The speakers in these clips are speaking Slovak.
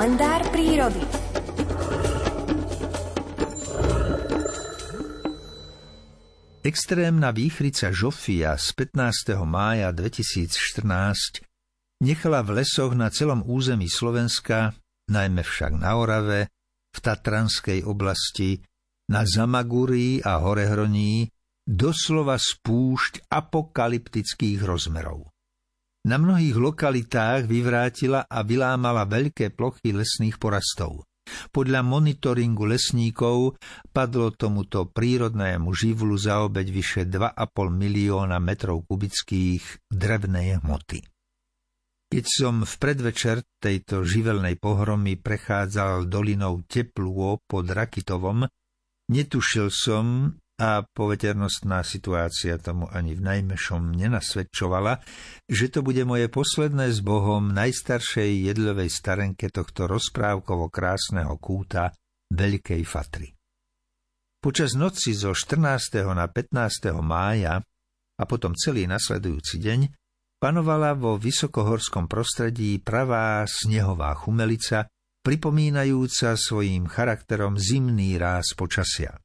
kalendár prírody. Extrémna výchrica Žofia z 15. mája 2014 nechala v lesoch na celom území Slovenska, najmä však na Orave, v Tatranskej oblasti, na Zamagúrii a Horehroní, doslova spúšť apokalyptických rozmerov. Na mnohých lokalitách vyvrátila a vylámala veľké plochy lesných porastov. Podľa monitoringu lesníkov padlo tomuto prírodnému živlu za obeď vyše 2,5 milióna metrov kubických drevnej hmoty. Keď som v predvečer tejto živelnej pohromy prechádzal dolinou Teplúo pod Rakitovom, netušil som, a poveternostná situácia tomu ani v najmešom nenasvedčovala, že to bude moje posledné s Bohom najstaršej jedlovej starenke tohto rozprávkovo krásneho kúta Veľkej Fatry. Počas noci zo 14. na 15. mája a potom celý nasledujúci deň panovala vo vysokohorskom prostredí pravá snehová chumelica, pripomínajúca svojím charakterom zimný ráz počasia.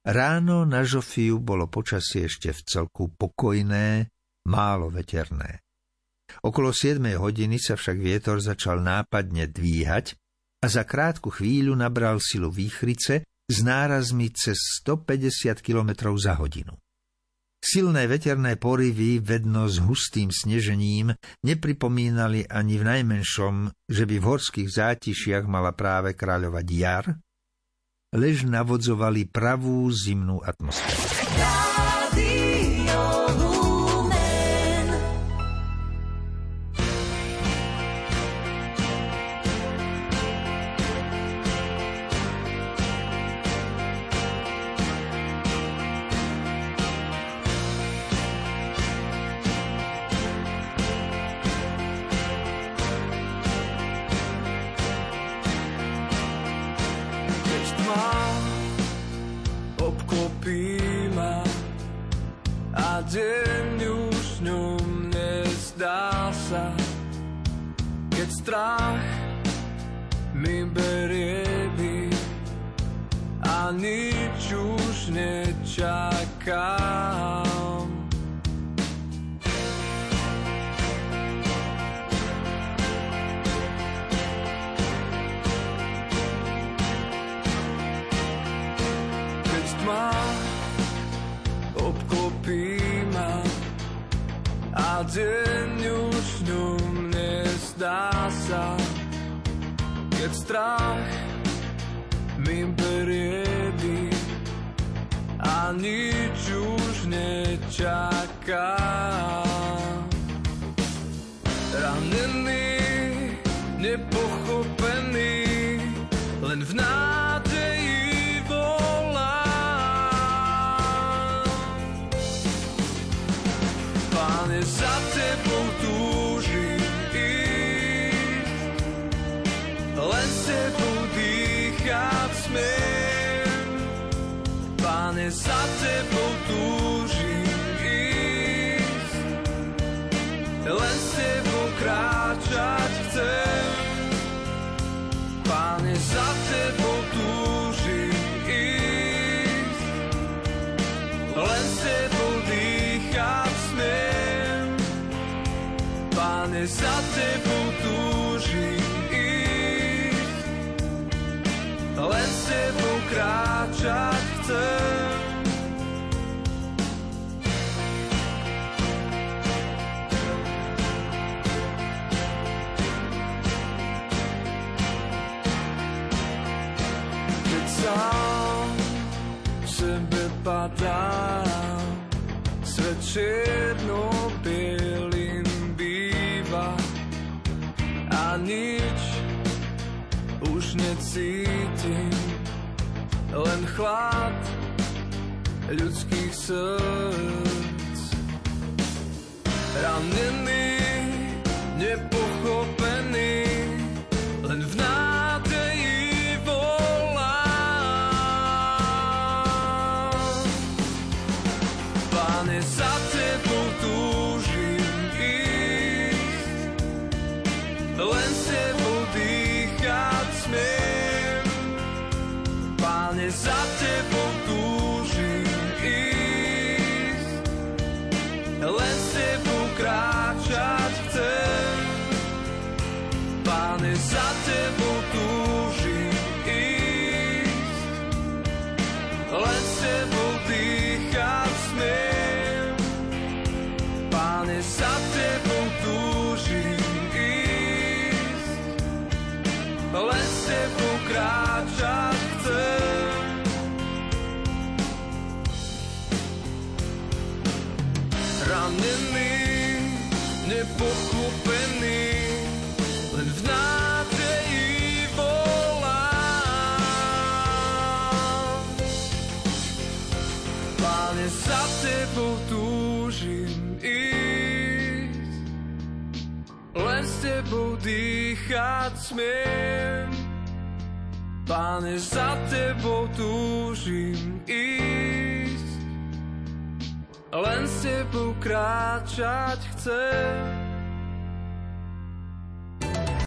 Ráno na Žofiu bolo počasie ešte v celku pokojné, málo veterné. Okolo 7 hodiny sa však vietor začal nápadne dvíhať a za krátku chvíľu nabral silu výchrice s nárazmi cez 150 km za hodinu. Silné veterné porivy, vedno s hustým snežením, nepripomínali ani v najmenšom, že by v horských zátišiach mala práve kráľovať jar, lež navodzovali pravú zimnú atmosféru. Deň už ňom nezdá sa, keď strach mi berie by a nič už nečakám. Tma obklopí a deň už ňom nezdá sa, keď strach mi berie a nič už nečaká. Ranený, nepochopený, len v nádeji za tebou túžim ísť, len s tebou kráčať chcem. Pane, za tebou túžim ísť, len s tebou dýchať smiem. Pane, za tebou túžim ísť, len s sebe padám, svet čierno-bielý nič už necítim, len chlad ľudských srdc. Ranený, nepochopený, Pane za tebou túžim ísť, len s tebou dýchať smiem. Páne, za tebou Ranený, nepochopený, len v nádeji volám. Páne, za tebou túžim ísť, len s tebou dýchať smiem. Páne, za tebou túžim ísť, len s tebou kráčať chcem.